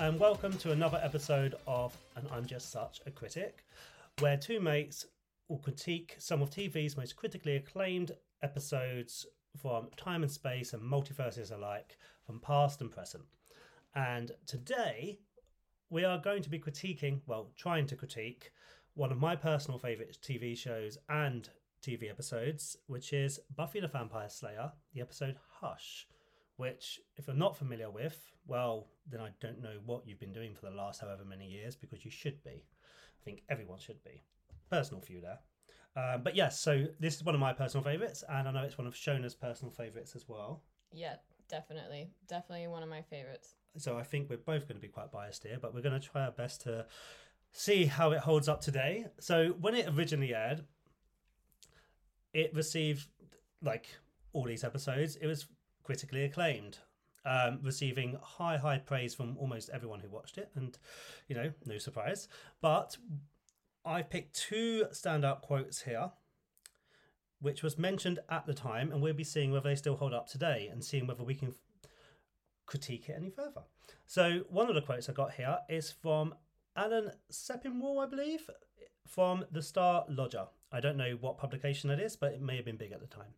And welcome to another episode of And I'm Just Such a Critic, where two mates will critique some of TV's most critically acclaimed episodes from time and space and multiverses alike, from past and present. And today, we are going to be critiquing, well, trying to critique, one of my personal favourite TV shows and TV episodes, which is Buffy the Vampire Slayer, the episode Hush which, if you're not familiar with, well, then I don't know what you've been doing for the last however many years because you should be. I think everyone should be. Personal view there. Um, but yes, so this is one of my personal favourites, and I know it's one of Shona's personal favourites as well. Yeah, definitely. Definitely one of my favorites. So I think we're both going to be quite biased here, but we're going to try our best to see how it holds up today. So when it originally aired, it received like all these episodes. It was critically acclaimed, um, receiving high, high praise from almost everyone who watched it, and you know, no surprise. But I've picked two standout quotes here, which was mentioned at the time, and we'll be seeing whether they still hold up today and seeing whether we can critique it any further. So, one of the quotes I got here is from Alan Sepinwall, I believe, from the Star Ledger. I don't know what publication it is, but it may have been big at the time.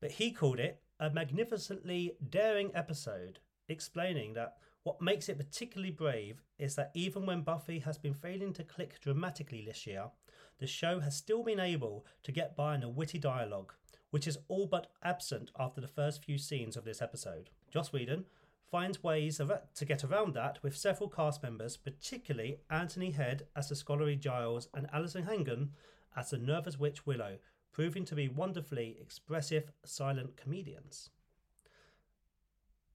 But he called it a magnificently daring episode, explaining that what makes it particularly brave is that even when Buffy has been failing to click dramatically this year, the show has still been able to get by in a witty dialogue, which is all but absent after the first few scenes of this episode. Joss Whedon finds ways to get around that with several cast members, particularly Anthony Head as the scholarly Giles and Alyson Hannigan as the nervous witch Willow, proving to be wonderfully expressive silent comedians.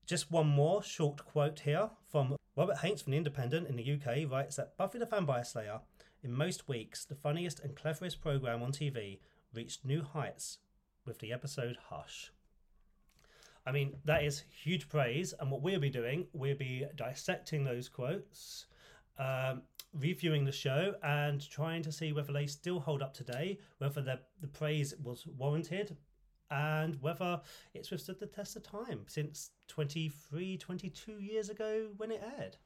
Just one more short quote here from Robert Hanks from The Independent in the UK writes that Buffy the Vampire Slayer, in most weeks, the funniest and cleverest programme on TV, reached new heights with the episode Hush. I mean, that is huge praise, and what we'll be doing, we'll be dissecting those quotes, um, reviewing the show and trying to see whether they still hold up today, whether the, the praise was warranted, and whether it's withstood the test of time since 23, 22 years ago when it aired.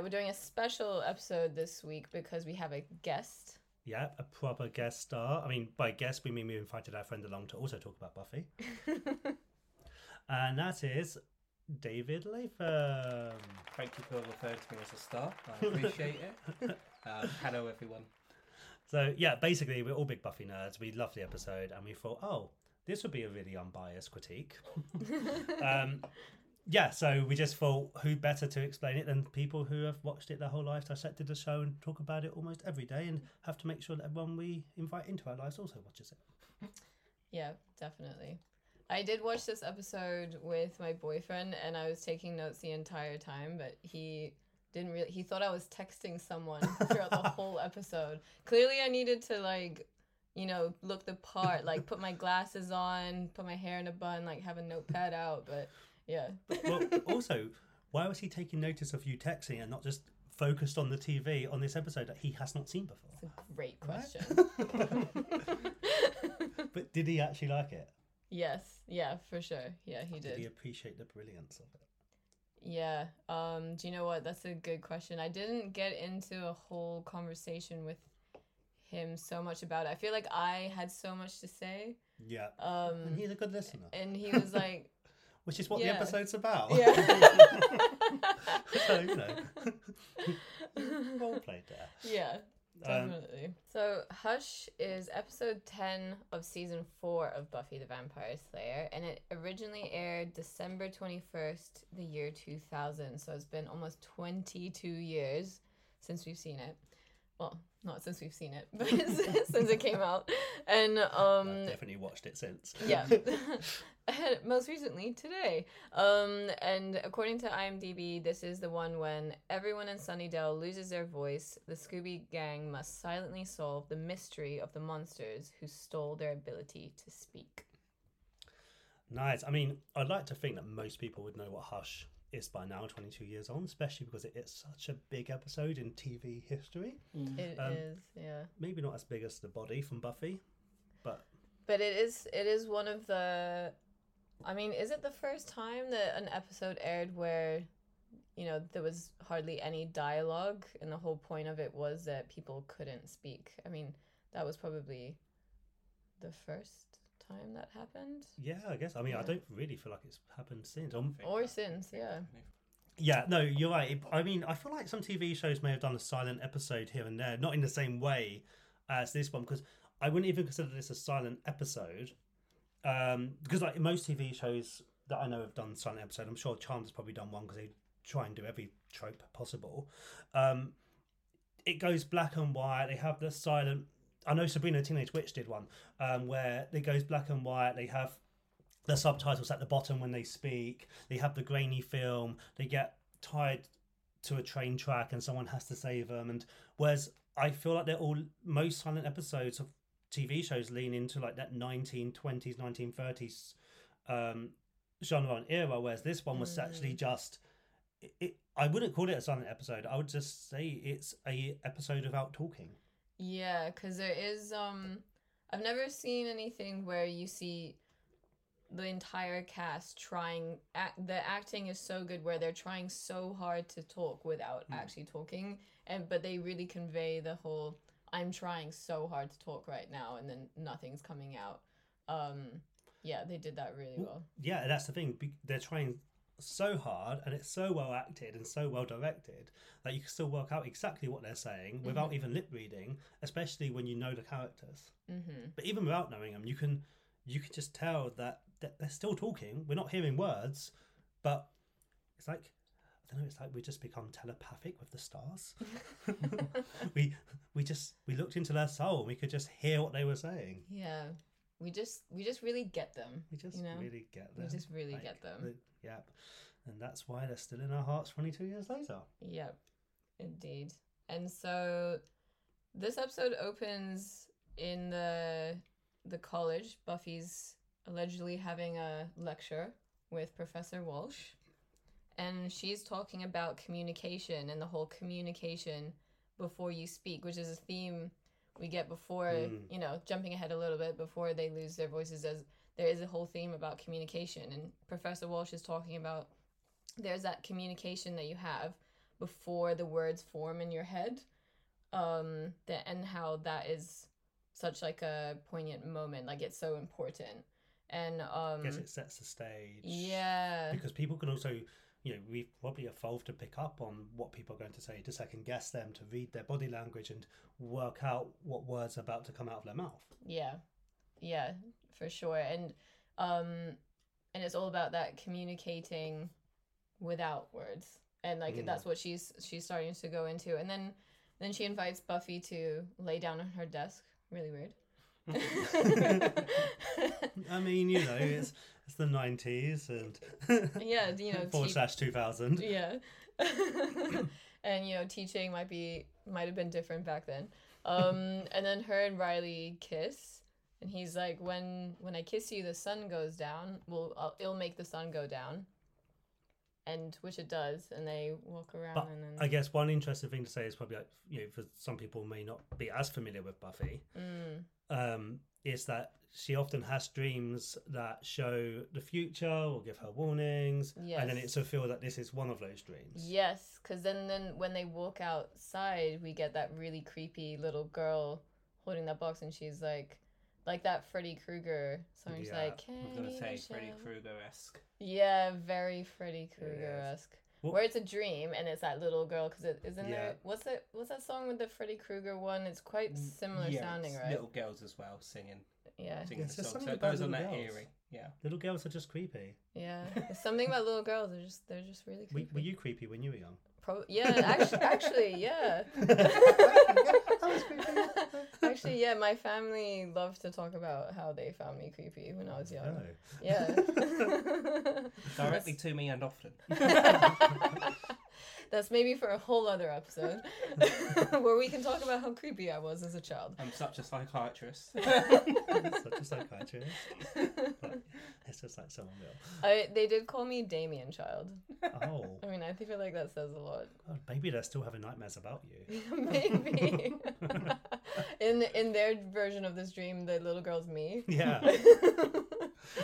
We're doing a special episode this week because we have a guest yeah, a proper guest star. I mean, by guest, we mean we invited our friend along to also talk about Buffy. and that is David Latham. Thank you for referring to me as a star. I appreciate it. Um, hello, everyone. So, yeah, basically, we're all big Buffy nerds. We love the episode and we thought, oh, this would be a really unbiased critique. um, yeah, so we just thought who better to explain it than people who have watched it their whole life, dissected the show, and talk about it almost every day, and have to make sure that everyone we invite into our lives also watches it. Yeah, definitely. I did watch this episode with my boyfriend, and I was taking notes the entire time, but he didn't really. He thought I was texting someone throughout the whole episode. Clearly, I needed to like you know, look the part, like put my glasses on, put my hair in a bun, like have a notepad out, but yeah. well, also, why was he taking notice of you texting and not just focused on the TV on this episode that he has not seen before? It's a great question. Right? but did he actually like it? Yes. Yeah, for sure. Yeah, he did. Did he appreciate the brilliance of it? Yeah. Um, do you know what? That's a good question. I didn't get into a whole conversation with him so much about it. I feel like I had so much to say. Yeah. Um, and he's a good listener. And he was like, which is what yeah. the episode's about. Yeah. so you know, role played there. Yeah, um, definitely. Um, so Hush is episode ten of season four of Buffy the Vampire Slayer, and it originally aired December twenty first, the year two thousand. So it's been almost twenty two years since we've seen it well, not since we've seen it, but since it came out, and um, I've definitely watched it since. yeah, most recently today. Um, and according to IMDb, this is the one when everyone in Sunnydale loses their voice. The Scooby Gang must silently solve the mystery of the monsters who stole their ability to speak. Nice. I mean, I'd like to think that most people would know what Hush it's by now 22 years on, especially because it is such a big episode in TV history. Mm. It Um, is, yeah. Maybe not as big as the body from Buffy, but But it is it is one of the I mean, is it the first time that an episode aired where you know there was hardly any dialogue and the whole point of it was that people couldn't speak. I mean, that was probably the first time that happened yeah, I guess. I mean, I don't really feel like it's happened since. Or that- since, yeah. Yeah, no, you're right. It- I mean, I feel like some TV shows may have done a silent episode here and there, not in the same way as this one, because I wouldn't even consider this a silent episode. Um, because like most TV shows that I know have done silent episode, I'm sure Charmed has probably done one because they try and do every trope possible. Um, it goes black and white. They have the silent. I know Sabrina Teenage Witch did one um, where it goes black and white. They have the subtitles at the bottom when they speak. They have the grainy film. They get tied to a train track and someone has to save them. And whereas I feel like they're all most silent episodes of TV shows lean into like that 1920s, 1930s um, genre and era. Whereas this one was actually just. It, I wouldn't call it a silent episode. I would just say it's a episode without talking. Yeah, because there is um I've never seen anything where you see the entire cast trying act the acting is so good where they're trying so hard to talk without Hmm. actually talking and but they really convey the whole I'm trying so hard to talk right now and then nothing's coming out. Um yeah, they did that really well. yeah, that's the thing. They're trying so hard, and it's so well acted and so well directed that you can still work out exactly what they're saying without even lip reading, especially when you know the characters. Mhm. But even without knowing them, you can you can just tell that, that they're still talking. We're not hearing words, but it's like I don't know. It's like we just become telepathic with the stars. we we just we looked into their soul. and We could just hear what they were saying. Yeah. We just we just really get them. We just You know, really get them. we just really Like, get them. Yep. And that's why they're still in our hearts 22 years later. Yep, indeed. And so this episode opens in the the college. Buffy's allegedly having a lecture with Professor Walsh. And she's talking about communication and the whole communication before you speak, which is a theme we get before, Mm. you know, jumping ahead a little bit before they lose their voices as there is a whole theme about communication and Professor Walsh is talking about there's that communication that you have before the words form in your head um that and how that is such like a poignant moment like it's so important and um I guess it sets the stage. yeah Because people can also, you know, we've probably evolved to pick up on what people are going to say, to second guess them, to read their body language and work out what words are about to come out of their mouth. yeah yeah for sure. And um and it's all about that communicating without words. And like Mm. that's what she's she's starting to go into. And then then she invites buffy to lay down on her desk. Really weird. I mean, you know, it's it's the 90s and yeah you know forward te- slash 2000. yeah. And you know teaching might be might have been different back then. Um and then her and riley kiss and he's like when when i kiss you the sun goes down. Well I'll, it'll make the sun go down. And which it does. And they walk around But and then I guess one interesting thing to say is probably like, you know, for some people may not be as familiar with Buffy, mm, um, is that she often has dreams that show the future or give her warnings, and then it's a feel that this is one of those dreams. yes because then then when they walk outside we get that really creepy little girl holding that box and she's like like that freddy krueger song she's Yeah, like I was gonna say you Freddy Krueger esque. Yeah, very Freddy Krueger esque. Well- Where it's a dream and it's that little girl because it isn't Yeah. there. What's that? What's that song with the Freddy Krueger one? It's quite similar yeah, sounding, it's right? Little girls as well singing, Yeah, singing It's the just song, so something it about goes on that little girls. eerie. Yeah. Little girls are just creepy. yeah. There's something about little girls. They're just they're just really Were, creepy. were you creepy when you were young? Pro- yeah, actually, actually, yeah. actually, yeah. My family loved to talk about how they found me creepy when I was young. No. Yeah. Directly to me and often. That's maybe for a whole other episode where we can talk about how creepy I was as a child. I'm such a psychiatrist. Such a psychiatrist. But it's just like someone will. I, they did call me Damien Child. Oh, I mean, I feel like that says a lot. God, maybe they're still having nightmares about you. maybe. in in their version of this dream, the little girl's me. Yeah.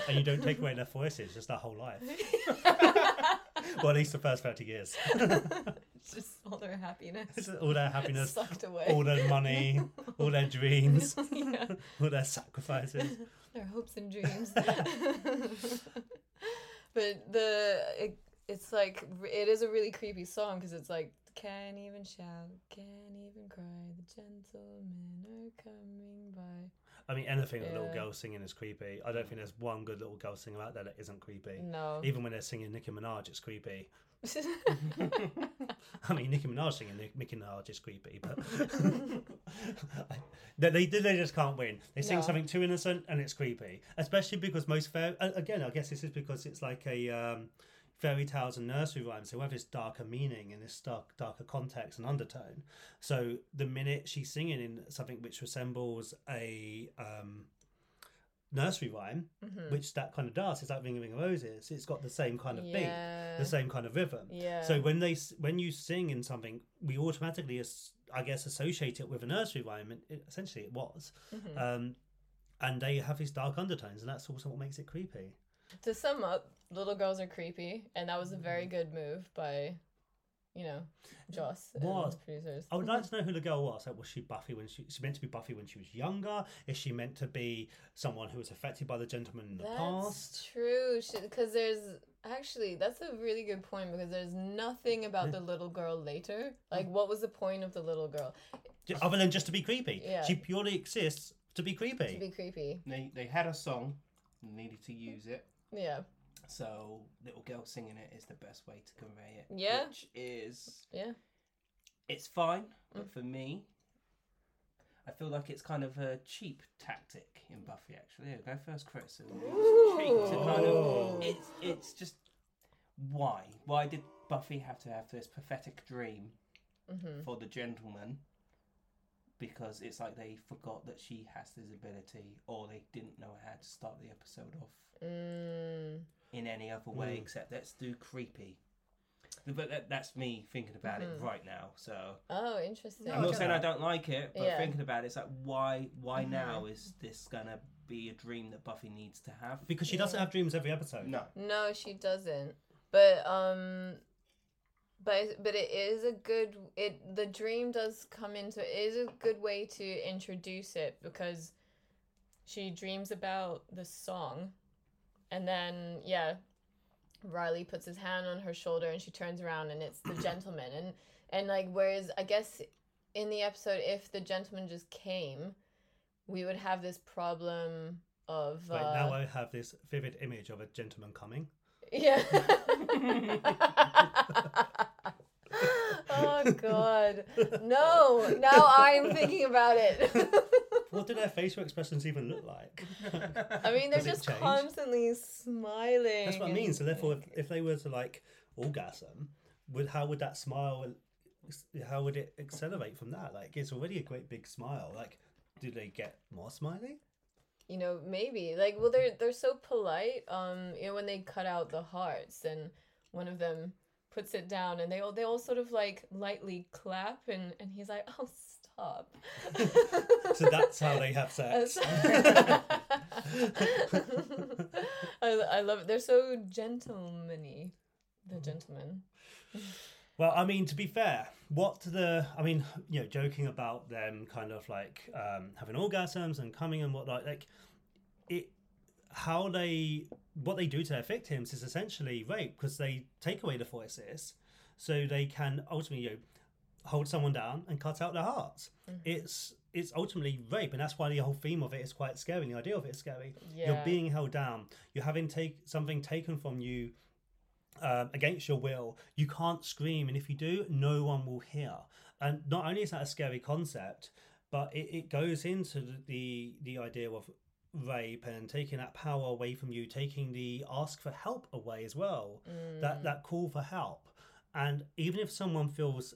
and you don't take away their voices, just their whole life. well, at least the first 30 years. It's just all their happiness. It's all their happiness, sucked away. all their money, all their dreams, yeah, all their sacrifices. their hopes and dreams. but the it, it's like it is a really creepy song because it's like can't even shout, can't even cry. The gentlemen are coming by. I mean, anything a little Yeah. girl singing is creepy. I don't think there's one good little girl singer out there that isn't creepy. No. Even when they're singing Nicki Minaj, it's creepy. I mean, Nicki Minaj singing Nick- Nicki Minaj is creepy, but they, they they just can't win. They sing No. something too innocent and it's creepy, especially because most fair again. I guess this is because it's like a um, fairy tales and nursery rhymes. We have this darker meaning and this dark darker context and undertone. So the minute she's singing in something which resembles a um, nursery rhyme, Mhm. which that kind of does, it's like Ring Ring of Roses. It's got the same kind of beat the same kind of rhythm. Yeah. So when they when you sing in something, we automatically, I guess, associate it with a nursery rhyme. And it, essentially, it was. Mhm. Um, and they have these dark undertones, and that's also what makes it creepy. to sum up, little girls are creepy, and that was a Mm. very good move by, you know, Joss and Was. his producers. I would like to know who the girl was. Like, was she Buffy when she? She meant to be Buffy when she was younger? Is she meant to be someone who was affected by the gentleman in the That's past? true. Because there's actually that's a really good point because there's nothing about the little girl later. Like, what was the point of the little girl Other than just to be creepy, Yeah. she purely exists to be creepy. to be creepy? they they had a song, needed to use it. Yeah, So little girl singing it is the best way to convey it. Yeah. Which is yeah. it's fine, but Mm. for me, I feel like it's kind of a cheap tactic in Buffy. Actually, yeah, go first, Chris. It's cheap to kind of. It's it's just why why did Buffy have to have this pathetic dream hmm for the gentleman? Because it's like they forgot that she has this ability, or they didn't know how to start the episode off Mm, in any other way Mm. except let's do creepy. But that, that's me thinking about Mhm. it right now. So oh, interesting. I'm not get saying I don't like it, but Yeah. thinking about it, it's like why why Mhm. now is this gonna be a dream that Buffy needs to have? Because she doesn't have dreams every episode. No. No, she doesn't. But um but but it is a good it the dream does come into it is a good way to introduce it because she dreams about the song and then yeah Riley puts his hand on her shoulder and she turns around and it's the gentleman and and like whereas I guess in the episode if the gentleman just came we would have this problem of Right uh, now, I have this vivid image of a gentleman coming. yeah. oh god. No. Now I'm thinking about it. What do their facial expressions even look like? I mean, they're just change? constantly smiling. That's what I mean. So therefore, if, if they were to like orgasm, would how would that smile? How would it accelerate from that? Like it's already a great big smile. Like, do they get more smiley? you know, maybe like, well, they're they're so polite. Um, you know, when they cut out the hearts, and one of them puts it down, and they all they all sort of like lightly clap, and and he's like, oh, So that's how they have sex. I, I love it. They're so gentlemanly. The gentlemen. Well, I mean, to be fair, what the I mean, you know, joking about them kind of like um, having orgasms and coming and whatnot, like like it, how they what they do to their victims is essentially rape because they take away the voices, so they can ultimately you know, hold someone down and cut out their hearts. It's it's ultimately rape, and that's why the whole theme of it is quite scary. The idea of it is scary. Yeah. You're being held down. You're having take something taken from you um, against your will. You can't scream, and if you do, no one will hear. And not only is that a scary concept, but it, it goes into the, the the idea of rape and taking that power away from you, taking the ask for help away as well. Mm. That that call for help. and even if someone feels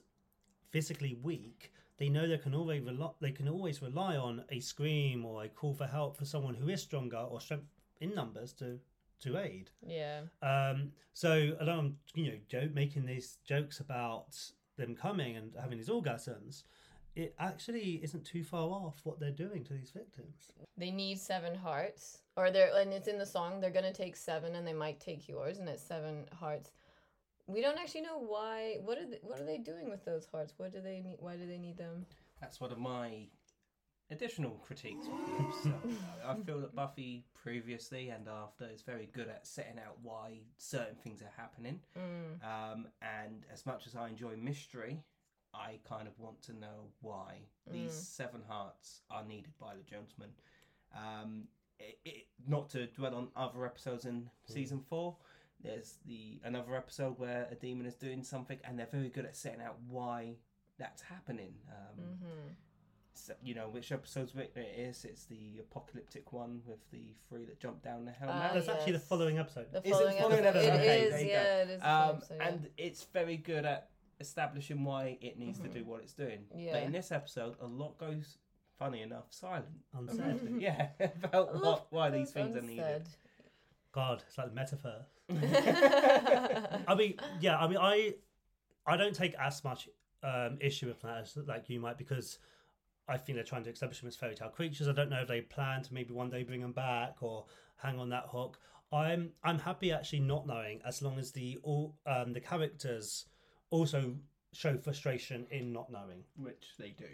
physically weak, they know they can always rely, they can always rely on a scream or a call for help for someone who is stronger or strength in numbers to to aid. Yeah. Um, so lot of you know joke making these jokes about them coming and having these orgasms, it actually isn't too far off what they're doing to these victims. They need seven hearts, or they're and it's in the song. They're gonna take seven, and they might take yours, and it's seven hearts. We don't actually know why. What are they, what are they doing with those hearts? What do they need? Why do they need them? That's one of my additional critiques of the episode. I feel that Buffy previously and after is very good at setting out why certain things are happening. Mm. Um, and as much as I enjoy mystery, I kind of want to know why these Mm. seven hearts are needed by the gentleman. Um, it, it, not to dwell on other episodes in season four. There's the another episode where a demon is doing something, and they're very good at setting out why that's happening. Um, Mm-hmm. so, you know which episodes it is. It's the apocalyptic one with the three that jump down the hell Ah, mountain. That's actually the yes. following episode. The Is following following episode. episode? It Okay, is, there go. yeah, it is. Um, episode, yeah. and it's very good at establishing why it needs to do what it's doing. Yeah. But in this episode, a lot goes, funny enough, silent. Unsaid. yeah, about what, why these things are needed. God, it's like the metaphor. I mean, yeah, I mean, I I don't take as much um, issue with that as like you might because I think they're trying to establish them as fairy tale creatures. I don't know if they plan to maybe one day bring them back or hang on that hook. I'm I'm happy actually not knowing as long as the all um, the characters also show frustration in not knowing. Which they do.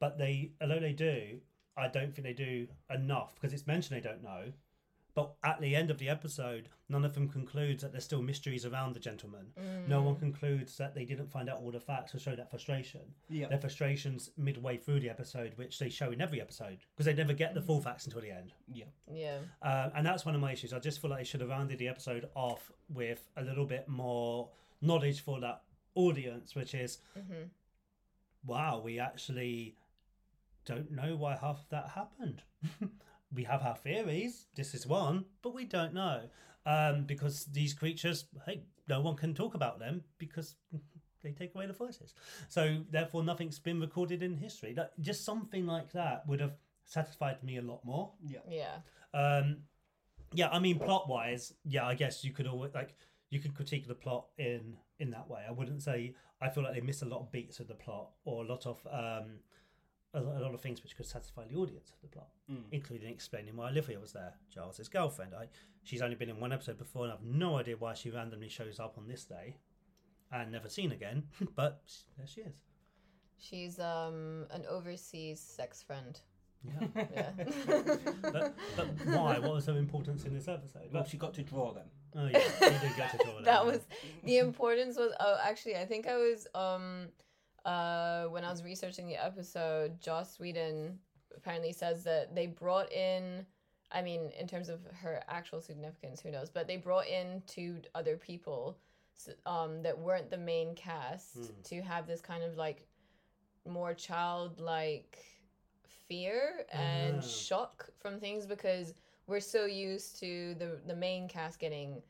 But they, although they do, I don't think they do enough because it's mentioned they don't know. But at the end of the episode, none of them concludes that there's still mysteries around the gentleman. No one concludes that they didn't find out all the facts or show that frustration. Yeah. Their frustrations midway through the episode, which they show in every episode, because they never get the full facts until the end. Yeah. yeah. Um, and that's one of my issues. I just feel like they should have rounded the episode off with a little bit more knowledge for that audience, which is, Mm-hmm. wow, we actually don't know why half of that happened. we have our theories. This is one, but we don't know um, because these creatures, hey, no one can talk about them because they take away the voices. So therefore, nothing's been recorded in history. That just something like that would have satisfied me a lot more. Yeah. Yeah. Um, yeah, I mean, plot wise, yeah, I guess you could always like you could critique the plot in in that way. I wouldn't say I feel like they miss a lot of beats of the plot or a lot of um, a, a lot of things which could satisfy the audience of the plot, Mm. including explaining why Olivia was there, Giles' girlfriend. I she's only been in one episode before, and I've no idea why she randomly shows up on this day and never seen again. but there she is. She's um an overseas sex friend. Yeah. Yeah. but, but why? What was her importance in this episode? Well, she got to draw them. oh yeah, you did get to draw them. that was the importance was oh actually I think I was um uh when I was researching the episode Joss Whedon apparently says that they brought in I mean in terms of her actual significance who knows but they brought in two other people um that weren't the main cast Hmm. to have this kind of like more childlike fear and shock from things because we're so used to the the main cast getting.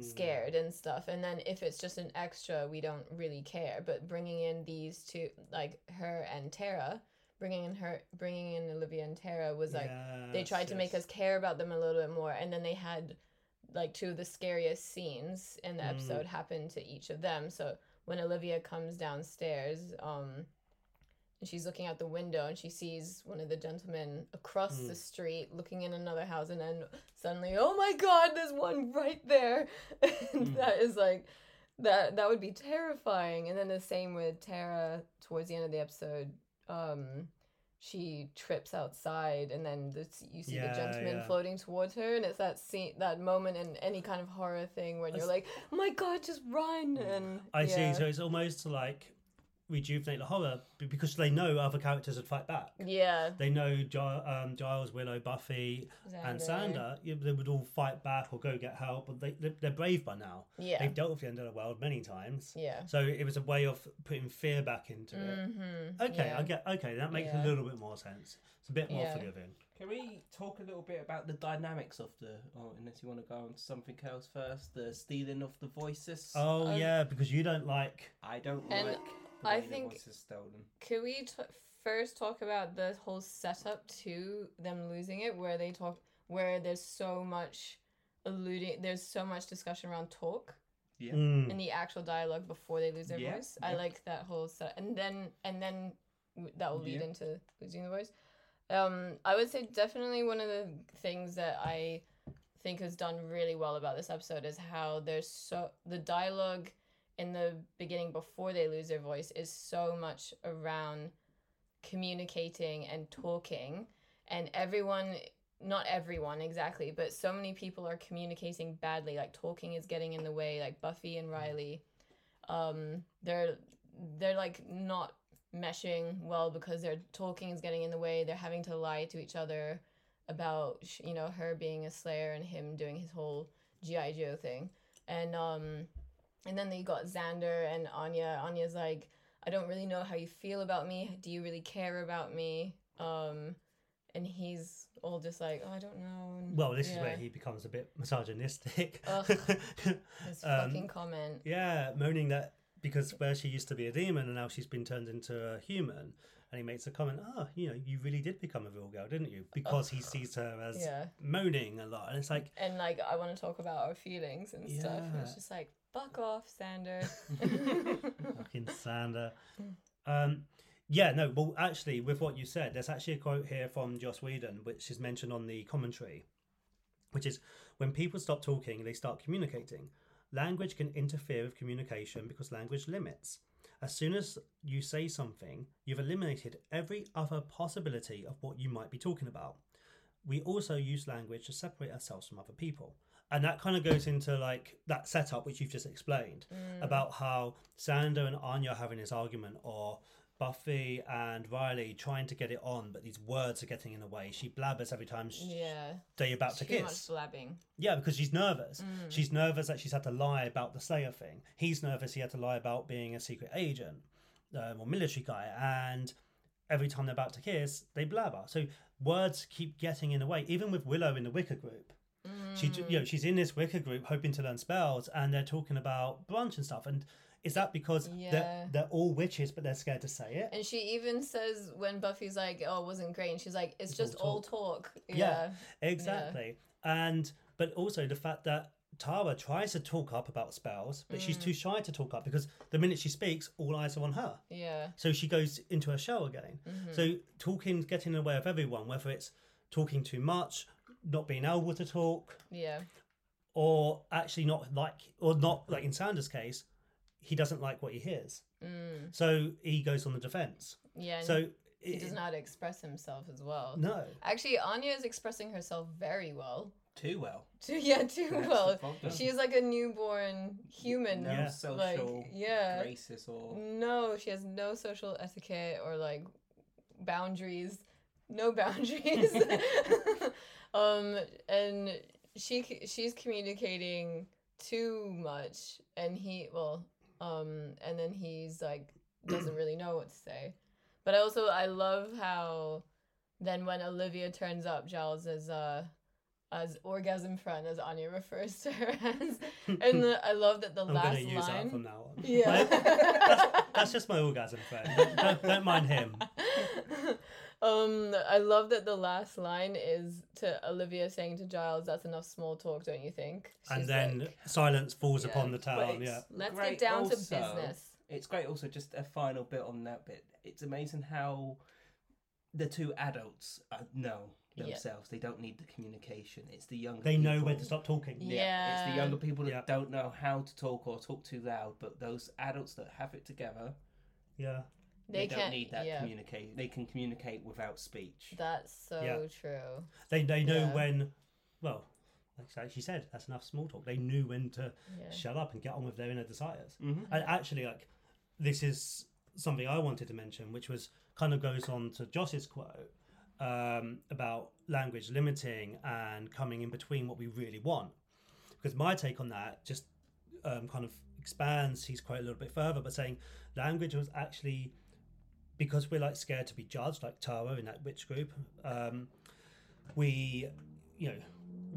Scared and stuff and then if it's just an extra we don't really care but bringing in these two like her and tara bringing in her bringing in olivia and tara was like they Yes, tried to make us care about them a little bit more and then they had like two of the scariest scenes in the Mm. episode happen to each of them so when olivia comes downstairs um and she's looking out the window and she sees one of the gentlemen across Mm. the street looking in another house and then suddenly oh my god there's one right there and Mm. that is like that that would be terrifying and then the same with tara towards the end of the episode um she trips outside and then this, you see Yeah, the gentleman yeah. floating towards her and it's that scene that moment in any kind of horror thing when you're like oh my god just run and I yeah. see. So it's almost like rejuvenate the horror because they know other characters would fight back. yeah They know Gi- um, Giles, Willow, Buffy, and Xander. yeah, They would all fight back or go get help. But they they- they're brave by now. yeah They've dealt with the end of the world many times. yeah So it was a way of putting fear back into it. mm-hmm. Okay, yeah. I get. Okay, that makes Yeah. a little bit more sense. It's a bit more Yeah. forgiving. Can we talk a little bit about the dynamics of the? Oh, unless you want to go on to something else first, the stealing of the voices. Oh Um, yeah, because you don't like. I don't And like the I think- the voices stolen. Could we t- first talk about the whole setup to them losing it, where they talk, where there's so much alluding, there's so much discussion around talk Yeah. Mm. in the actual dialogue before they lose their Yeah, voice. I like that whole set, and then and then that will lead Yeah. into losing the voice. Um, I would say definitely one of the things that I think is done really well about this episode is how there's so the dialogue in the beginning before they lose their voice is so much around communicating and talking. And everyone not everyone exactly but so many people are communicating badly. Like talking is getting in the way like buffy and riley um they're they're like not meshing well because their talking is getting in the way. They're having to lie to each other about you know her being a slayer and him doing his whole gi joe thing. And um and then they got xander and anya anya's like i don't really know how you feel about me do you really care about me um and he's all just like oh, i don't know and- Well, this is where he becomes a bit misogynistic. Ugh. his Um, fucking comment yeah, moaning that because where she used to be a demon and now she's been turned into a human. And he makes a comment, oh, you know, you really did become a real girl, didn't you? Because he sees her as yeah moaning a lot. And it's like, and like I want to talk about our feelings and stuff. And it's just like, fuck off, Xander. fucking Xander. Um, yeah, no, well, actually, with what you said, there's actually a quote here from Joss Whedon, which is mentioned on the commentary, which is when people stop talking, they start communicating. Language can interfere with communication because language limits. As soon as you say something, you've eliminated every other possibility of what you might be talking about. We also use language to separate ourselves from other people. And that kind of goes into like that setup which you've just explained about how Xander and Anya are having this argument, or Buffy and Riley trying to get it on, but these words are getting in the way. She blabbers every time sh yeah, they're about to kiss. blabbing. Yeah, because she's nervous. She's nervous that she's had to lie about the Slayer thing. He's nervous he had to lie about being a secret agent um, or military guy. And every time they're about to kiss, they blabber. So words keep getting in the way. Even with Willow in the Wicca group, she you know she's in this Wicca group hoping to learn spells, and they're talking about brunch and stuff. And is that because Yeah. they're, they're all witches, but they're scared to say it? And she even says when Buffy's like, "Oh, it wasn't great," and she's like, "It's, It's just all all talk." Yeah. Yeah, Exactly. And but also the fact that Tara tries to talk up about spells, but she's too shy to talk up because the minute she speaks, all eyes are on her. yeah, So she goes into her shell again. Mm-hmm. So talking's getting in the way of everyone, whether it's talking too much, not being able to talk, yeah, or actually not like, or not like in Xander's case, he doesn't like what he hears. mm. So he goes on the defense. yeah. So he it- doesn't know how to express himself as well. no. Actually, Anya is expressing herself very well. Too well. Too, yeah, too That's well. problem. She's like a newborn human. No Yeah. social Like, yeah. graces or No, she has no social etiquette or like boundaries. No boundaries. um, and she she's communicating too much, and he well, um, and then he's like doesn't really know what to say. But I also, I love how then when Olivia turns up, Giles is uh as orgasm friend, as Anya refers to her as, and the, I love that the I'm last going to use that line. from now on. Yeah. that's, that's just my orgasm friend. Don't, don't mind him. um, I love that the last line is to Olivia saying to Giles, "That's enough small talk, don't you think?" and then like, silence falls Yeah. upon the town. Yeah, "Let's great get down to business." It's great. Also, just a final bit on that bit. It's amazing how the two adults uh, know Yeah. themselves. They don't need the communication. It's the younger. they know people. when to stop talking. Yeah, it's the younger people that Yeah. don't know how to talk or talk too loud. But those adults that have it together, Yeah, they, They don't need that yeah, communicate. They can communicate without speech. that's so Yeah. true. they they know Yeah. when. Well, like she said, that's enough small talk. They knew when to Yeah. shut up and get on with their inner desires. Mm-hmm. And actually, like this is something I wanted to mention, which was kind of goes on to Joss's quote um, about language limiting and coming in between what we really want. Because my take on that just um, kind of expands his quote a little bit further, but saying language was actually because we're like scared to be judged, like Tara in that witch group. Um, we, you know,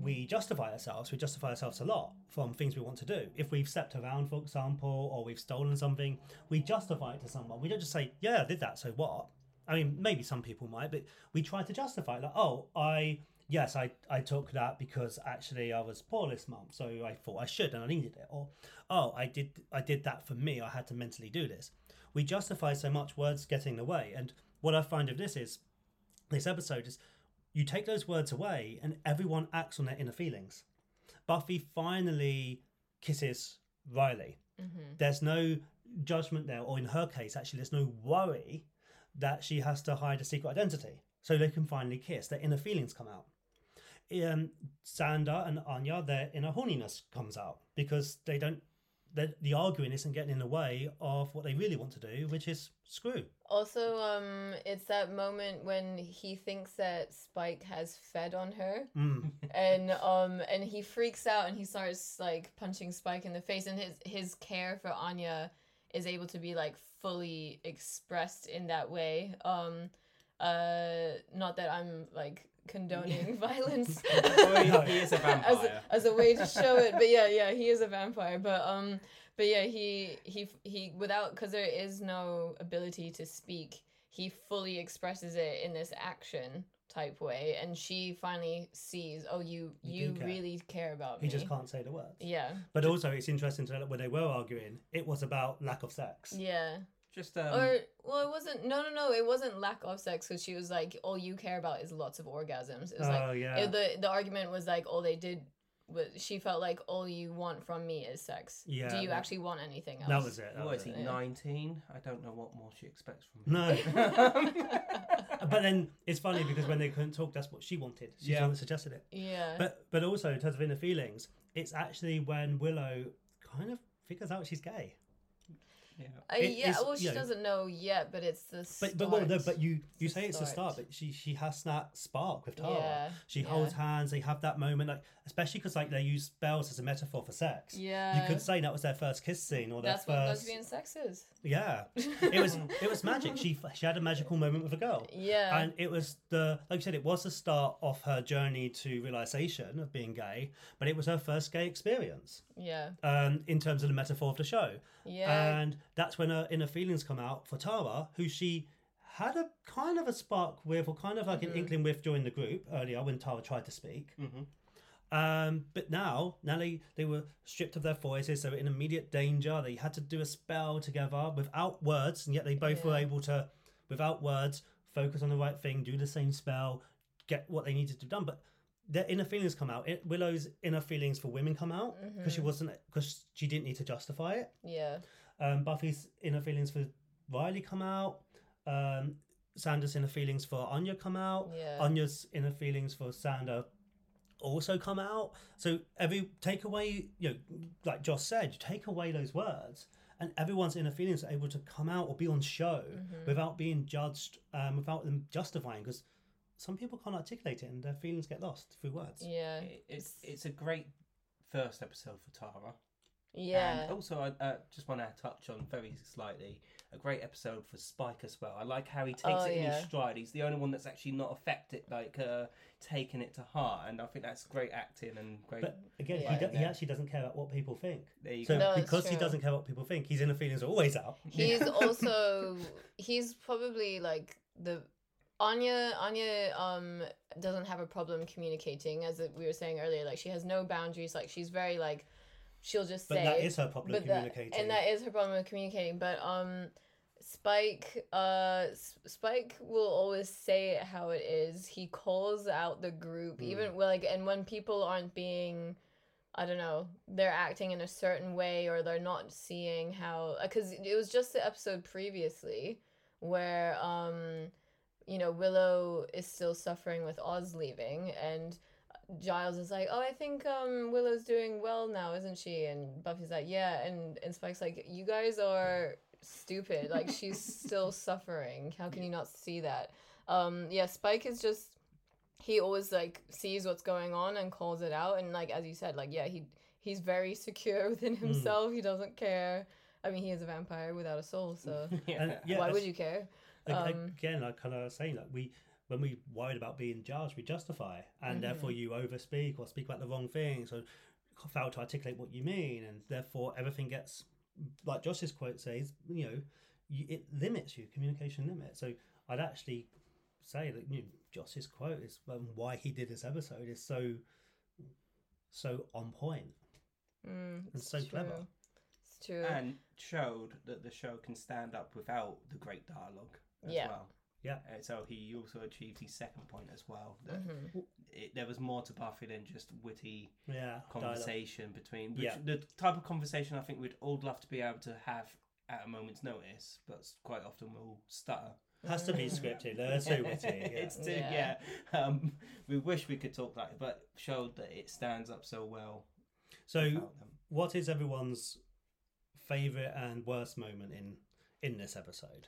we justify ourselves. We justify ourselves a lot from things we want to do. If we've stepped around, for example, or we've stolen something, we justify it to someone. We don't just say, "Yeah, I did that." So what? I mean, maybe some people might, but we try to justify it. Like, oh, I yes, I I took that because actually I was poor this month, so I thought I should and I needed it. Or oh, I did I did that for me. I had to mentally do this. We justify so much, words getting in the way. And what I find of this is this episode is you take those words away and everyone acts on their inner feelings. Buffy finally kisses Riley. There's no judgment there, or in her case, actually, there's no worry that she has to hide a secret identity. So they can finally kiss. Their inner feelings come out. Um, Xander and Anya, their inner horniness comes out because they don't. The, the arguing isn't getting in the way of what they really want to do, which is screw. Also, um, it's that moment when he thinks that Spike has fed on her, Mm. and um, and he freaks out and he starts like punching Spike in the face, and his his care for Anya is able to be like fully expressed in that way. Um, uh, not that I'm like condoning violence. Oh, he, he is a as a, as a way to show it. But yeah, yeah, he is a vampire. But um, but yeah, he he he without because there is no ability to speak. He fully expresses it in this action type way, and she finally sees, oh, you You you, care. really care about me. He just can't say the words. Yeah, But also, it's interesting to know that when they were arguing, it was about lack of sex. yeah. Just um, or well, it wasn't. No, no, no. It wasn't lack of sex because she was like, all you care about is lots of orgasms. It was like oh yeah. it- the the argument was like all they did was she felt like all you want from me is sex. Yeah, Do you that- actually want anything else? that was it. That what was is he? it. Yeah. Nineteen. I don't know what more she expects from me. No. but then it's funny because when they couldn't talk, that's what she wanted. She's Yeah. the one that suggested it. yeah. But but also in terms of inner feelings, it's actually when Willow kind of figures out she's gay. Yeah. Uh, yeah, is- well, she you know- doesn't know yet, but it's the But start. but well, no, but you you It's say it's the start, but she she has that spark with Tara. Yeah, She yeah. holds hands. They have that moment, like especially because like they use spells as a metaphor for sex. yeah, You could say that was their first kiss scene or their that's what first. lesbian sex is. Yeah, it was it was magic. She she had a magical moment with a girl. Yeah, and it was the like you said it was the start of her journey to realization of being gay but it was her first gay experience yeah, um, in terms of the metaphor of the show yeah, and that's when her inner feelings come out for tara who she had a kind of a spark with or kind of like Mm-hmm. an inkling with during the group earlier when tara tried to speak hmm um, but now, now they, they were stripped of their voices. They were in immediate danger. They had to do a spell together without words, and yet they both were able to, without words, focus on the right thing, do the same spell, get what they needed to done. But their inner feelings come out. It, Willow's inner feelings for women come out because she wasn't because she didn't need to justify it. yeah, Um, Buffy's inner feelings for Riley come out. Um, Xander's inner feelings for Anya come out. yeah. Anya's inner feelings for Xander also come out. So every take away, you know, like Joss said, you take away those words, and everyone's inner feelings are able to come out or be on show without being judged, um, without them justifying. Because some people can't articulate it, and their feelings get lost through words. yeah, It, it's it's a great first episode for Tara. Yeah. And also, I uh, just want to touch on very slightly a great episode for Spike as well. I like how he takes Oh, it in yeah. his stride. He's the only one that's actually not affected, like uh, taking it to heart, and I think that's great acting and great. But again, Yeah. he, do- he actually doesn't care about what people think. there you So go. No, because he doesn't care what people think, his inner feelings are always out. He's also he's probably like the Anya Anya um doesn't have a problem communicating as we were saying earlier like she has no boundaries like she's very like she'll just But say that is her problem but that, communicating. and that is her problem with communicating but um Spike uh S- Spike will always say it how it is he calls out the group Hmm. even like and when people aren't being I don't know, they're acting in a certain way or they're not seeing how because it was just the episode previously where um you know Willow is still suffering with Oz leaving and Giles is like, "Oh, I think um Willow's doing well now, isn't she?" And Buffy's like, "Yeah." And and Spike's like, "You guys are stupid. Like she's still suffering. How can you not see that?" Um yeah, Spike is just he always like sees what's going on and calls it out and like as you said like yeah he he's very secure within Hmm. himself he doesn't care i mean he is a vampire without a soul so yeah. And, yeah, why would you care Ag- Um, again, like kind of saying like we when we worried about being judged, we justify, and therefore you overspeak or speak about the wrong thing, so fail to articulate what you mean, and therefore everything gets, like Joss's quote says, you know, you, it limits you, communication limits. So I'd actually say that you know, Joss's quote is um, why he did this episode is so, so on point Mm, and it's so true. clever. It's true. and showed that the show can stand up without the great dialogue as Yeah. well. Yeah. Uh, so he also achieved his second point as well. That Mhm. it, there was more to Buffy than just witty Yeah, dialogue. conversation between which, Yeah. the type of conversation I think we'd all love to be able to have at a moment's notice, but quite often we'll stutter. has to be scripted. They're so witty. Yeah. it's too, Yeah. yeah. Um, we wish we could talk like it, but showed that it stands up so well. So, what is everyone's favorite and worst moment in in this episode?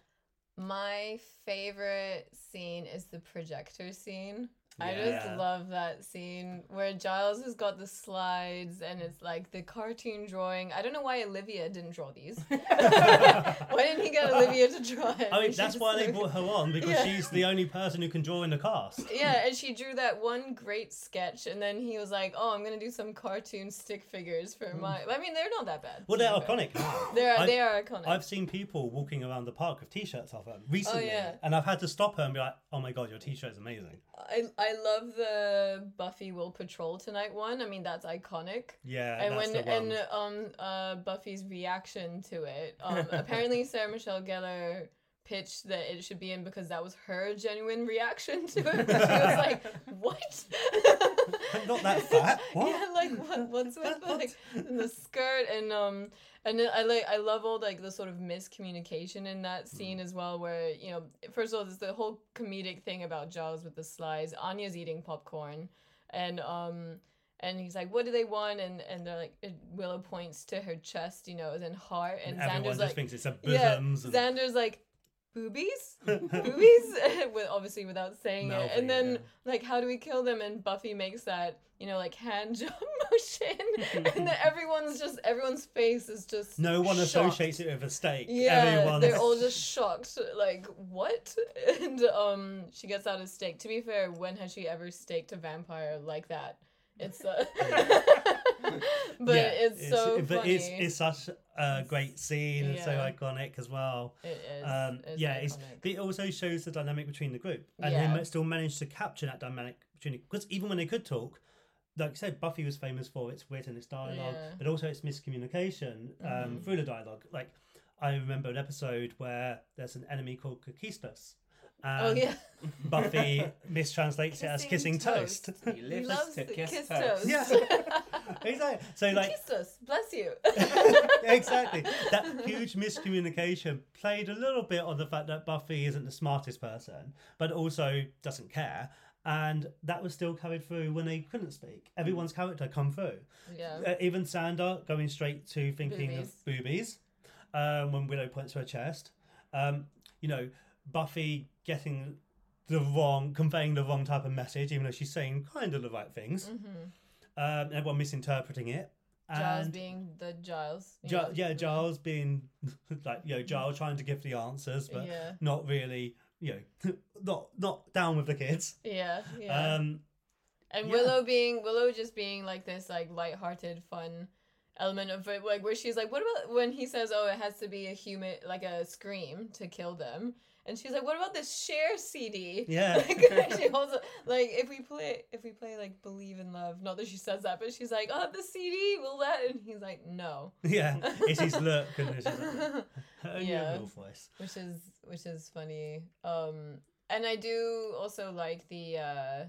My favorite scene is the projector scene. I Yeah. just love that scene where Giles has got the slides and it's like the cartoon drawing. I don't know why Olivia didn't draw these. why didn't he get Olivia to draw it? I mean, that's just why they brought her on because Yeah. she's the only person who can draw in the cast. Yeah, and she drew that one great sketch, and then he was like, "Oh, I'm gonna do some cartoon stick figures for hmm. my." I mean, they're not that bad. Well, they're iconic. They're I've- they are iconic. I've seen people walking around the park with t-shirts of them oh, recently, Oh, yeah. and I've had to stop her and be like, "Oh my god, your t-shirt is amazing." I I love the Buffy will patrol tonight one. I mean, that's iconic. Yeah, and that's when and um uh Buffy's reaction to it. Um, apparently Sarah Michelle Gellar pitched that it should be in because that was her genuine reaction to it. She was like, "What?" I'm not that fat. What? Yeah, like what? What's with like the skirt and um and I like I love all like the sort of miscommunication in that Mm. scene as well, where you know first of all there's the whole comedic thing about Jaws with the slides. Anya's eating popcorn, and um and he's like, "What do they want?" And and they're like, it- Willow points to her chest, you know, and heart, and, And Xander's like, thinks it's a yeah, and... Xander's like. Boobies, boobies, with obviously without saying it, and then it, like how do we kill them? And buffy makes that you know like hand jump motion. And then everyone's just everyone's face is just no one shocked. associates it with a steak. yeah Everyone's... they're all just shocked. Like what? And um she gets out a steak. To be fair when has she ever staked a vampire like that? It's uh but Yeah, it's, so but funny. it's it's such a great scene and so iconic as well. it is Um, it's yeah, it's, it also shows the dynamic between the group, and Yeah. they still managed to capture that dynamic between. Because even when they could talk, like I said, Buffy was famous for its wit and its dialogue, Yeah. but also its miscommunication um, Mhm. through the dialogue. Like I remember an episode where there's an enemy called Kakistos. And oh yeah Buffy mistranslates it as Kissing kissing toast. toast. He he lives loves to to kiss kiss toast. toast Yeah. exactly. So like kissed us bless you exactly. That huge miscommunication played a little bit on the fact that Buffy isn't the smartest person, but also doesn't care. And that was still carried through when they couldn't speak. Everyone's character come through. yeah Uh, even Xander going straight to thinking of boobies um, when Willow points to her chest. Um, you know, Buffy getting the wrong, conveying the wrong type of message, even though she's saying kind of the right things. mm-hmm. Um, everyone misinterpreting it. Giles being the Giles. Gi- know. yeah, Giles being like you know Giles trying to give the answers, but Yeah, not really you know not not down with the kids. yeah, yeah. Um, and yeah. Willow being Willow just being like this like light-hearted, fun element of it, like where she's like, what about when he says, oh, it has to be a human like a scream to kill them, and she's like, what about this Cher CD? yeah, Like, she also like if we play if we play like believe in love not that she says that but she's like oh the CD will that and he's like no yeah, it's his look and it's just like, her Yeah. voice. which is which is funny um and i do also like the uh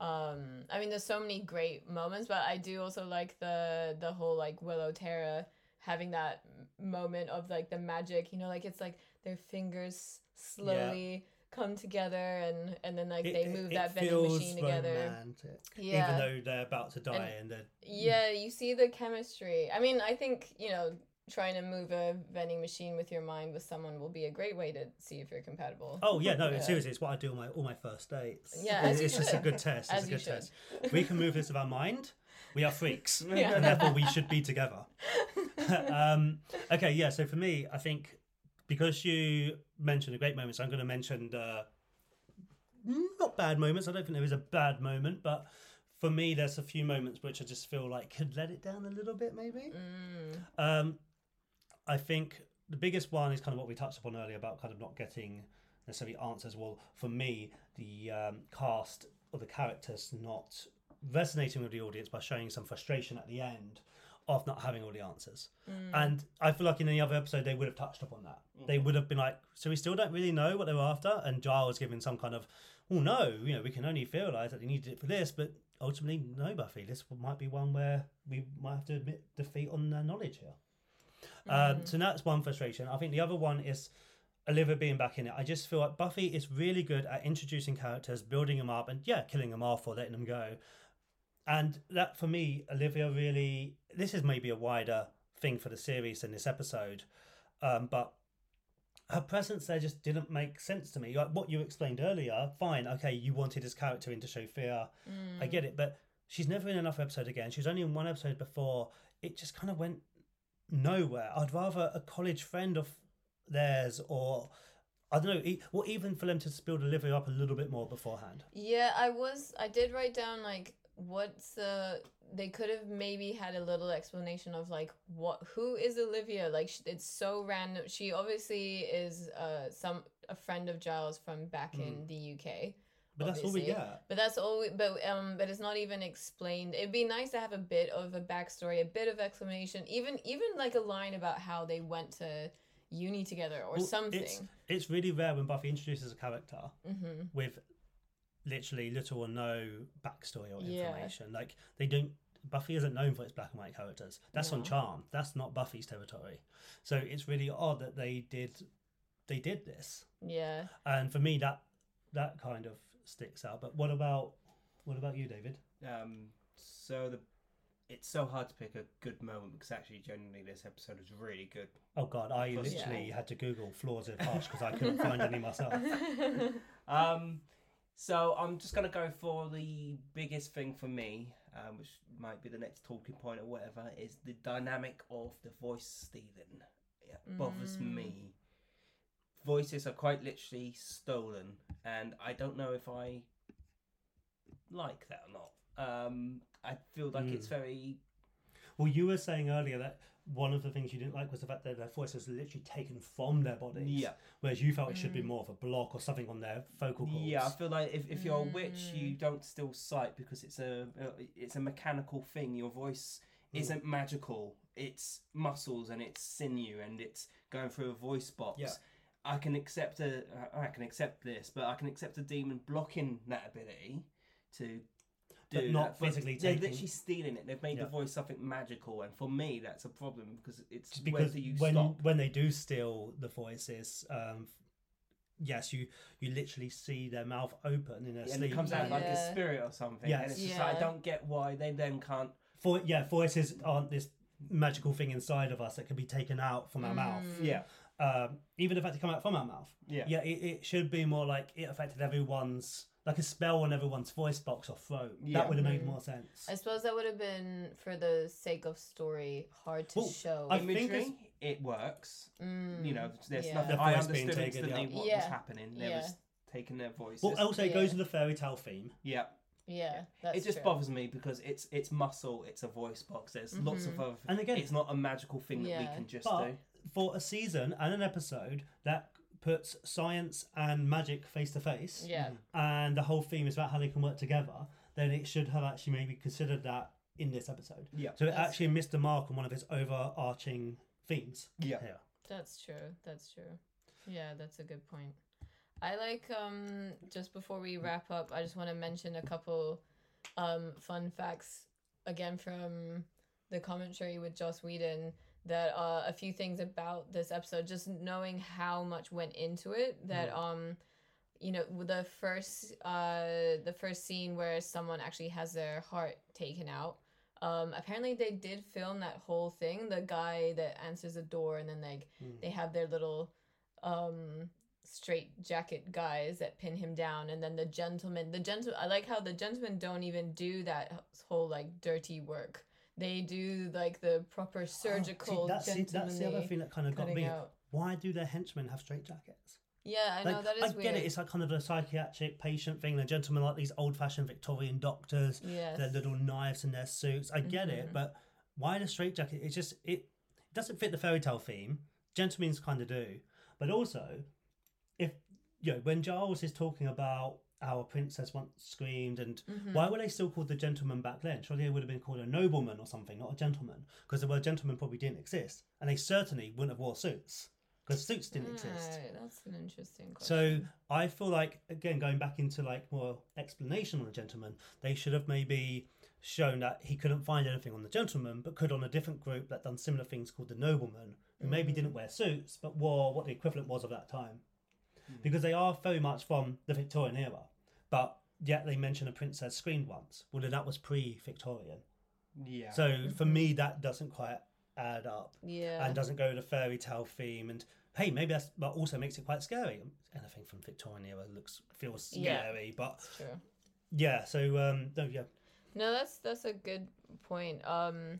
um i mean there's so many great moments but i do also like the the whole like willow Tara having that moment of like the magic you know like it's like their fingers slowly come together and and then like It- they move it that vending feels machine together romantic, yeah even though they're about to die and, they're yeah, you see the chemistry. I mean, I think, you know, trying to move a vending machine with your mind with someone will be a great way to see if you're compatible. Oh yeah, no, Yeah. seriously, it's what I do on my all my first dates. Yeah, it's just a good test. It's As a good test. We can move this with our mind. We are freaks, Yeah. and therefore we should be together. um, okay, yeah. So for me, I think because you mentioned the great moments, I'm going to mention the not bad moments. I don't think there is a bad moment, but for me, there's a few moments which I just feel like could let it down a little bit, maybe. Mm. Um, I think the biggest one is kind of what we touched upon earlier about kind of not getting necessarily answers. Well, for me, the um, cast or the characters not resonating with the audience by showing some frustration at the end of not having all the answers. Mm. And I feel like in any other episode they would have touched upon that. Mm. They would have been like, so we still don't really know what they were after, and Giles giving some kind of, well, no, you know, we can only theorize that they needed it for this, but ultimately, no, Buffy, this might be one where we might have to admit defeat on their knowledge here. Um, mm. so that's one frustration. I think the other one is Olivia being back in it. I just feel like Buffy is really good at introducing characters, building them up, and yeah, killing them off or letting them go. And that for me, Olivia really, this is maybe a wider thing for the series than this episode, um, but her presence there just didn't make sense to me. Like what you explained earlier, fine, okay, you wanted this character in to show fear, I get it, but she's never in another episode again. She was only in one episode before. It just kind of went nowhere. I'd rather a college friend of theirs or. I don't know. Well, even for them to build Olivia up a little bit more beforehand. Yeah, I was. I did write down like what's the. They could have maybe had a little explanation of like what who is Olivia. Like it's so random. She obviously is uh some a friend of Giles from back in the UK. But that's all we get. But that's all. We, but um, but it's not even explained. It'd be nice to have a bit of a backstory, a bit of explanation, even even like a line about how they went to uni together or Well, something. It's, it's really rare when Buffy introduces a character Mm-hmm. with literally little or no backstory or Yeah. information. Like they don't. Buffy isn't known for its black and white characters. That's on Charm. That's not Buffy's territory. So it's really odd that they did they did this. Yeah. And for me, that that kind of sticks out. But what about what about you, David? Um, so the it's so hard to pick a good moment because actually, genuinely, this episode was really good. Oh God, I Plus- literally had to Google flaws of Hush because I couldn't find any myself. Um, so I'm just gonna go for the biggest thing for me, um, which might be the next talking point or whatever, is the dynamic of the voice stealing. It bothers Mm. me. Voices are quite literally stolen, and I don't know if I like that or not. Um, I feel like it's very Well, you were saying earlier that one of the things you didn't like was the fact that their voice was literally taken from their bodies. Yeah. Whereas you felt it should be more of a block or something on their vocal cords. Yeah, I feel like if, if you're a witch, Mm. you don't still sight because it's a uh, it's a mechanical thing. Your voice isn't magical. It's muscles and it's sinew and it's going through a voice box. Yeah. I can accept a I can accept this, but I can accept a demon blocking that ability to do But not that. physically they're taking- literally stealing it. They've made Yeah. the voice something magical, and for me, that's a problem because it's Just because you when stop? when they do steal the voices, um, yes, you you literally see their mouth open in their and sleep. it comes out like a spirit or something. Yes. And it's just like, I don't get why they then can't For yeah, voices aren't this magical thing inside of us that can be taken out from our mouth. Yeah. Um, even if it had to come out from our mouth. Yeah. Yeah, it, it should be more like it affected everyone's like a spell on everyone's voice box or throat. Yeah. That would have made more sense. I suppose that would have been for the sake of story hard to Well, show. I think Imagery, it's- it works. Mm, You know, there's yeah. nothing. The I voice being understood taken, instantly yeah. what Yeah. was happening. There Yeah. was taking their voices. Well, also it goes Yeah. with the fairy tale theme. yeah, Yeah, that's it just true. bothers me because it's it's muscle. It's a voice box. There's lots of other. And again- it's not a magical thing that Mm-hmm. We can just But do. for a season and an episode that puts science and magic face to face, Yeah. and the whole theme is about how they can work together, then it should have actually maybe considered that in this episode. Yeah. So it That's actually missed the mark on one of its overarching themes. Yeah. Here. That's true. That's true. Yeah, that's a good point. I like um just before we wrap up, I just want to mention a couple um fun facts again from the commentary with Joss Whedon that uh a few things about this episode just knowing how much went into it that um you know the first uh the first scene where someone actually has their heart taken out um apparently they did film that whole thing the guy that answers the door and then like they have their little um straight jacket guys that pin him down and then the gentleman the gentle i like how the gentlemen don't even do that whole like dirty work they do like the proper Oh, see, surgical that's, the- that's the other thing that kind of got me. out. Why do their henchmen have straight jackets? Yeah, I know Like, that is I weird. get it. It's like kind of a psychiatric patient thing. The gentlemen like these old-fashioned Victorian doctors, Yes. their little knives in their suits. I get it, Mhm. but why the straitjacket? It just it doesn't fit the fairy tale theme. Gentlemen's kind of do, but also if you know when Giles is talking about how a princess once screamed and Mhm. why were they still called the gentleman back then? Surely they would have been called a nobleman or something, not a gentleman, because the word gentleman probably didn't exist, and they certainly wouldn't have wore suits because suits didn't exist. Right, That's an interesting So. I feel like again going back into like more explanation on the gentleman, they should have maybe shown that he couldn't find anything on the gentleman, but could on a different group that done similar things called the nobleman, who maybe Mhm. didn't wear suits but wore what the equivalent was of that time, Hmm. because they are very much from the Victorian era, but yet they mention a princess screamed once. Well, then that was pre-Victorian. Yeah. So for me, that doesn't quite add up yeah. and doesn't go with the fairy tale theme. And hey, maybe that's but also makes it quite scary. Anything from Victorian era looks feels scary, Yeah. scary, but That's true. yeah. So um, no, yeah, No, that's that's a good point. Um,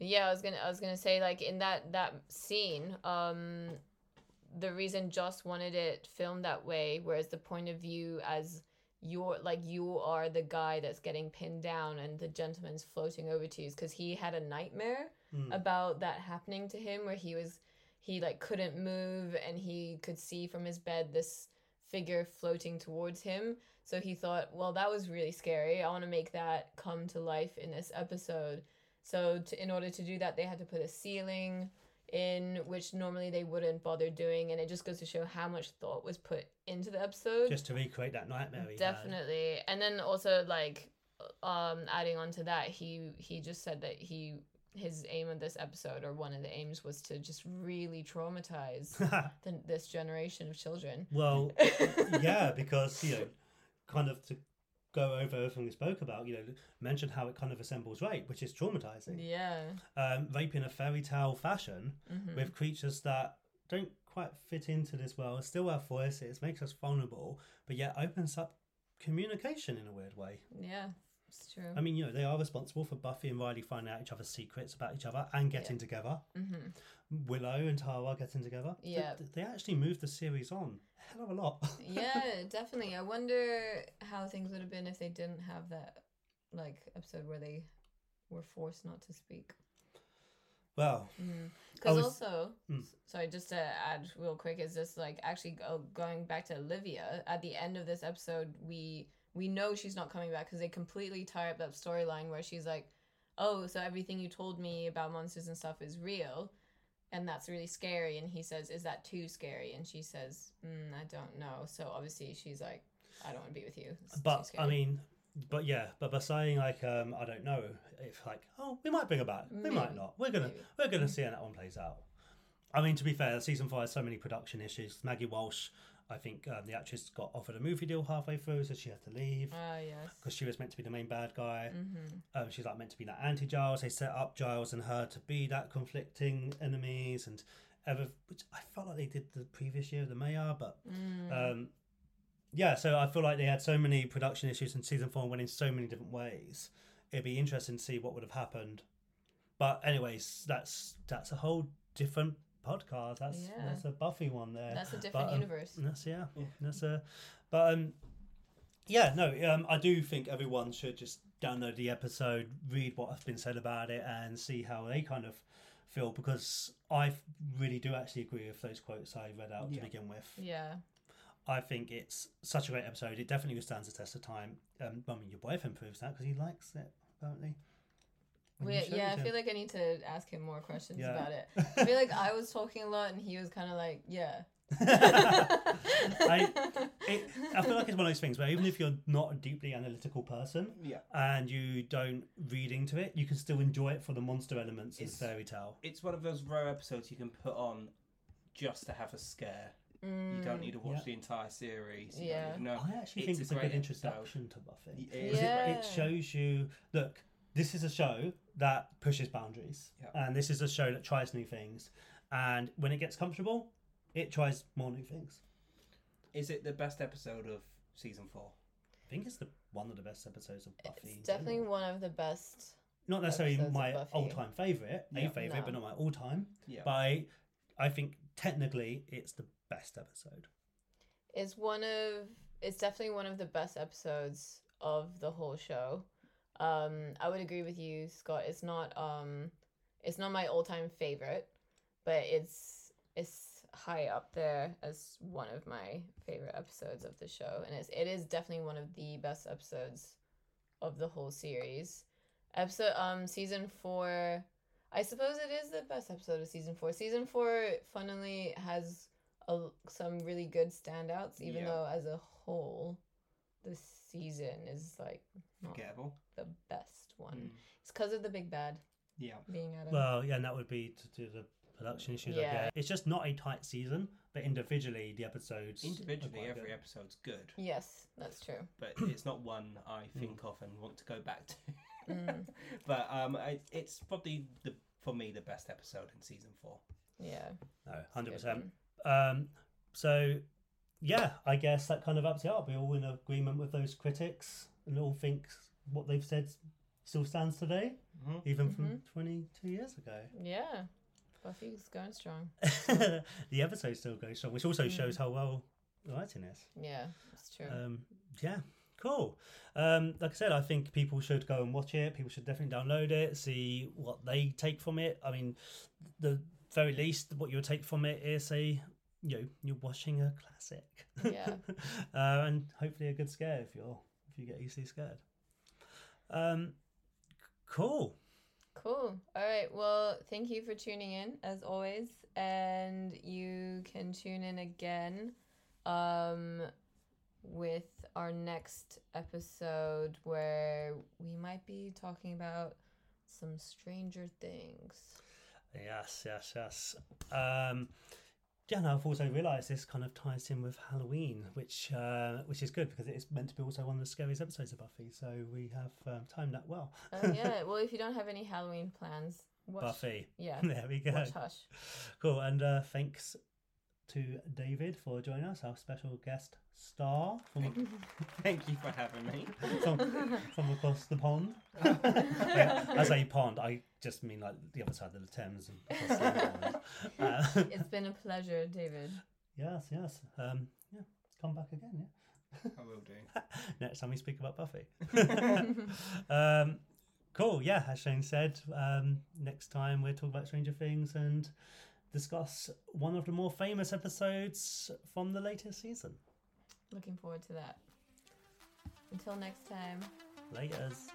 yeah, I was gonna I was gonna say like in that that scene, um, the reason Joss wanted it filmed that way, whereas the point of view as you're like you are the guy that's getting pinned down and the gentleman's floating over to you, because he had a nightmare Mm. about that happening to him where he was he like couldn't move and he could see from his bed this figure floating towards him. So he thought well that was really scary. I want to make that come to life in this episode. So to, in order to do that they had to put a ceiling in which normally they wouldn't bother doing and it just goes to show how much thought was put into the episode just to recreate that nightmare. he had. definitely and then also like um adding on to that he he just said that he his aim of this episode or one of the aims was to just really traumatize the, this generation of children well, yeah, because you know, kind of to go over everything we spoke about. You know, mention how it kind of resembles rape, which is traumatizing. yeah Um, rape in a fairy tale fashion. Mhm. with creatures that don't quite fit into this world, still have voices, makes us vulnerable, but yet opens up communication in a weird way. yeah it's true I mean, you know, they are responsible for Buffy and Riley finding out each other's secrets about each other and getting together. hmm Willow and Tara getting together. They- Yeah. They, actually moved the series on a hell of a lot. yeah definitely i wonder how things would have been if they didn't have that like episode where they were forced not to speak well, Because was- also, Mm. sorry, just to add real quick, is just like actually go, going back to Olivia at the end of this episode, we we know she's not coming back because they completely tie up that storyline where she's like, "Oh, so everything you told me about monsters and stuff is real." And that's really scary. And he says, Is that too scary? And she says, mm, I don't know. So obviously she's like, I don't want to be with you. It's but I mean, but yeah, but by saying like, um, I don't know if like, oh, we might bring her back, we might not. We're gonna Maybe. we're gonna see how that one plays out. I mean, to be fair, season five has so many production issues. Maggie Walsh, I think um, the actress got offered a movie deal halfway through, so she had to leave Ah, yes. because she was meant to be the main bad guy. Mm-hmm. Um, she's like meant to be that anti Giles. They set up Giles and her to be that conflicting enemies, and ever, which I felt like they did the previous year, the mayor, but Mm. um, yeah, so I feel like they had so many production issues and season four went in so many different ways. It'd be interesting to see what would have happened. But anyways, that's that's a whole different podcast. That's Yeah. that's a Buffy one there. That's a different But, um, universe. That's yeah. Yeah. That's a but um yeah, no, um I do think everyone should just download the episode, read what has been said about it and see how they kind of feel because I really do actually agree with those quotes I read out Yeah. to begin with. Yeah. I think it's such a great episode. It definitely withstands the test of time. Um, I mean, your boyfriend proves that because he likes it, apparently. When you Wait, showed yeah, I feel like I need to ask him more questions Yeah. about it. I feel like I was talking a lot and he was kind of like, yeah. I, it, I feel like it's one of those things where even if you're not a deeply analytical person Yeah. and you don't read into it, you can still enjoy it for the monster elements and It's- fairy tale. It's one of those rare episodes you can put on just to have a scare. You don't need to watch Yeah. the entire series. You Mm. Yeah. Don't even know. I actually it's think it's a, great good episode. introduction to Buffy. It Because is. it- Yeah. It, shows you, look, this is a show that pushes boundaries, Yeah. and this is a show that tries new things. And when it gets comfortable, it tries more new things. Is it the best episode of season four? I think it's the one of the best episodes of Buffy. It's definitely general. one of the best. not necessarily my all-time favorite, Yeah. a favorite, No. but not my all-time. Yeah. But I, I think technically it's the best episode. It's one of it's definitely one of the best episodes of the whole show. Um, I would agree with you, Scott. It's not um, it's not my all time favorite, but it's it's high up there as one of my favorite episodes of the show, and it's it is definitely one of the best episodes of the whole series. Episode um season four, I suppose it is the best episode of season four. Season four, funnily, has a, some really good standouts, even Yeah. though as a whole, the season is like Forgettable. the best one. Mm. It's because of the big bad Yeah. being Adam. Well, yeah, and that would be to do the production issues. I Yeah. It's just not a tight season, but individually the episodes. Individually, every good. episode's good, yes, that's true. but it's not one I think of and want to go back to. Mm. but um, I, it's probably the for me the best episode in season four. Yeah, No, hundred percent. Um, so yeah, I guess that kind of ups it up. We're all in agreement with those critics, and all think what they've said still stands today, Mhm. even from Mhm. twenty-two years ago. Yeah, Buffy's going strong. the episode still goes strong, which also Mm. shows how well the writing is. Yeah, it's true. Um, yeah, cool. Um, like I said, I think people should go and watch it. People should definitely download it, see what they take from it. I mean, the very least, what you'll take from it is a you know you're watching a classic. Yeah. uh, and hopefully a good scare if you're if you get easily scared. Um, cool. Cool. All right. Well, thank you for tuning in as always, and you can tune in again um with our next episode where we might be talking about some Stranger Things. Yes, yes, yes. Um, yeah, and I've also realised this kind of ties in with Halloween, which uh, which is good because it is meant to be also one of the scariest episodes of Buffy. So we have um, timed that well. Oh yeah. well, if you don't have any Halloween plans, watch. Buffy. Yeah. there we go. Watch Hush. Cool. And uh, thanks to David for joining us, our special guest star from Thank you for having me. from, from across the pond. yeah, I say pond, I just mean like the other side of the Thames. And the. Uh, it's been a pleasure, David. yes, yes. Um, yeah, come back again. Yeah. I will do. next time we speak about Buffy. um, cool, yeah, as Shane said, um, next time we'll talk about Stranger Things and discuss one of the more famous episodes from the latest season. Looking forward to that. Until next time. Laters.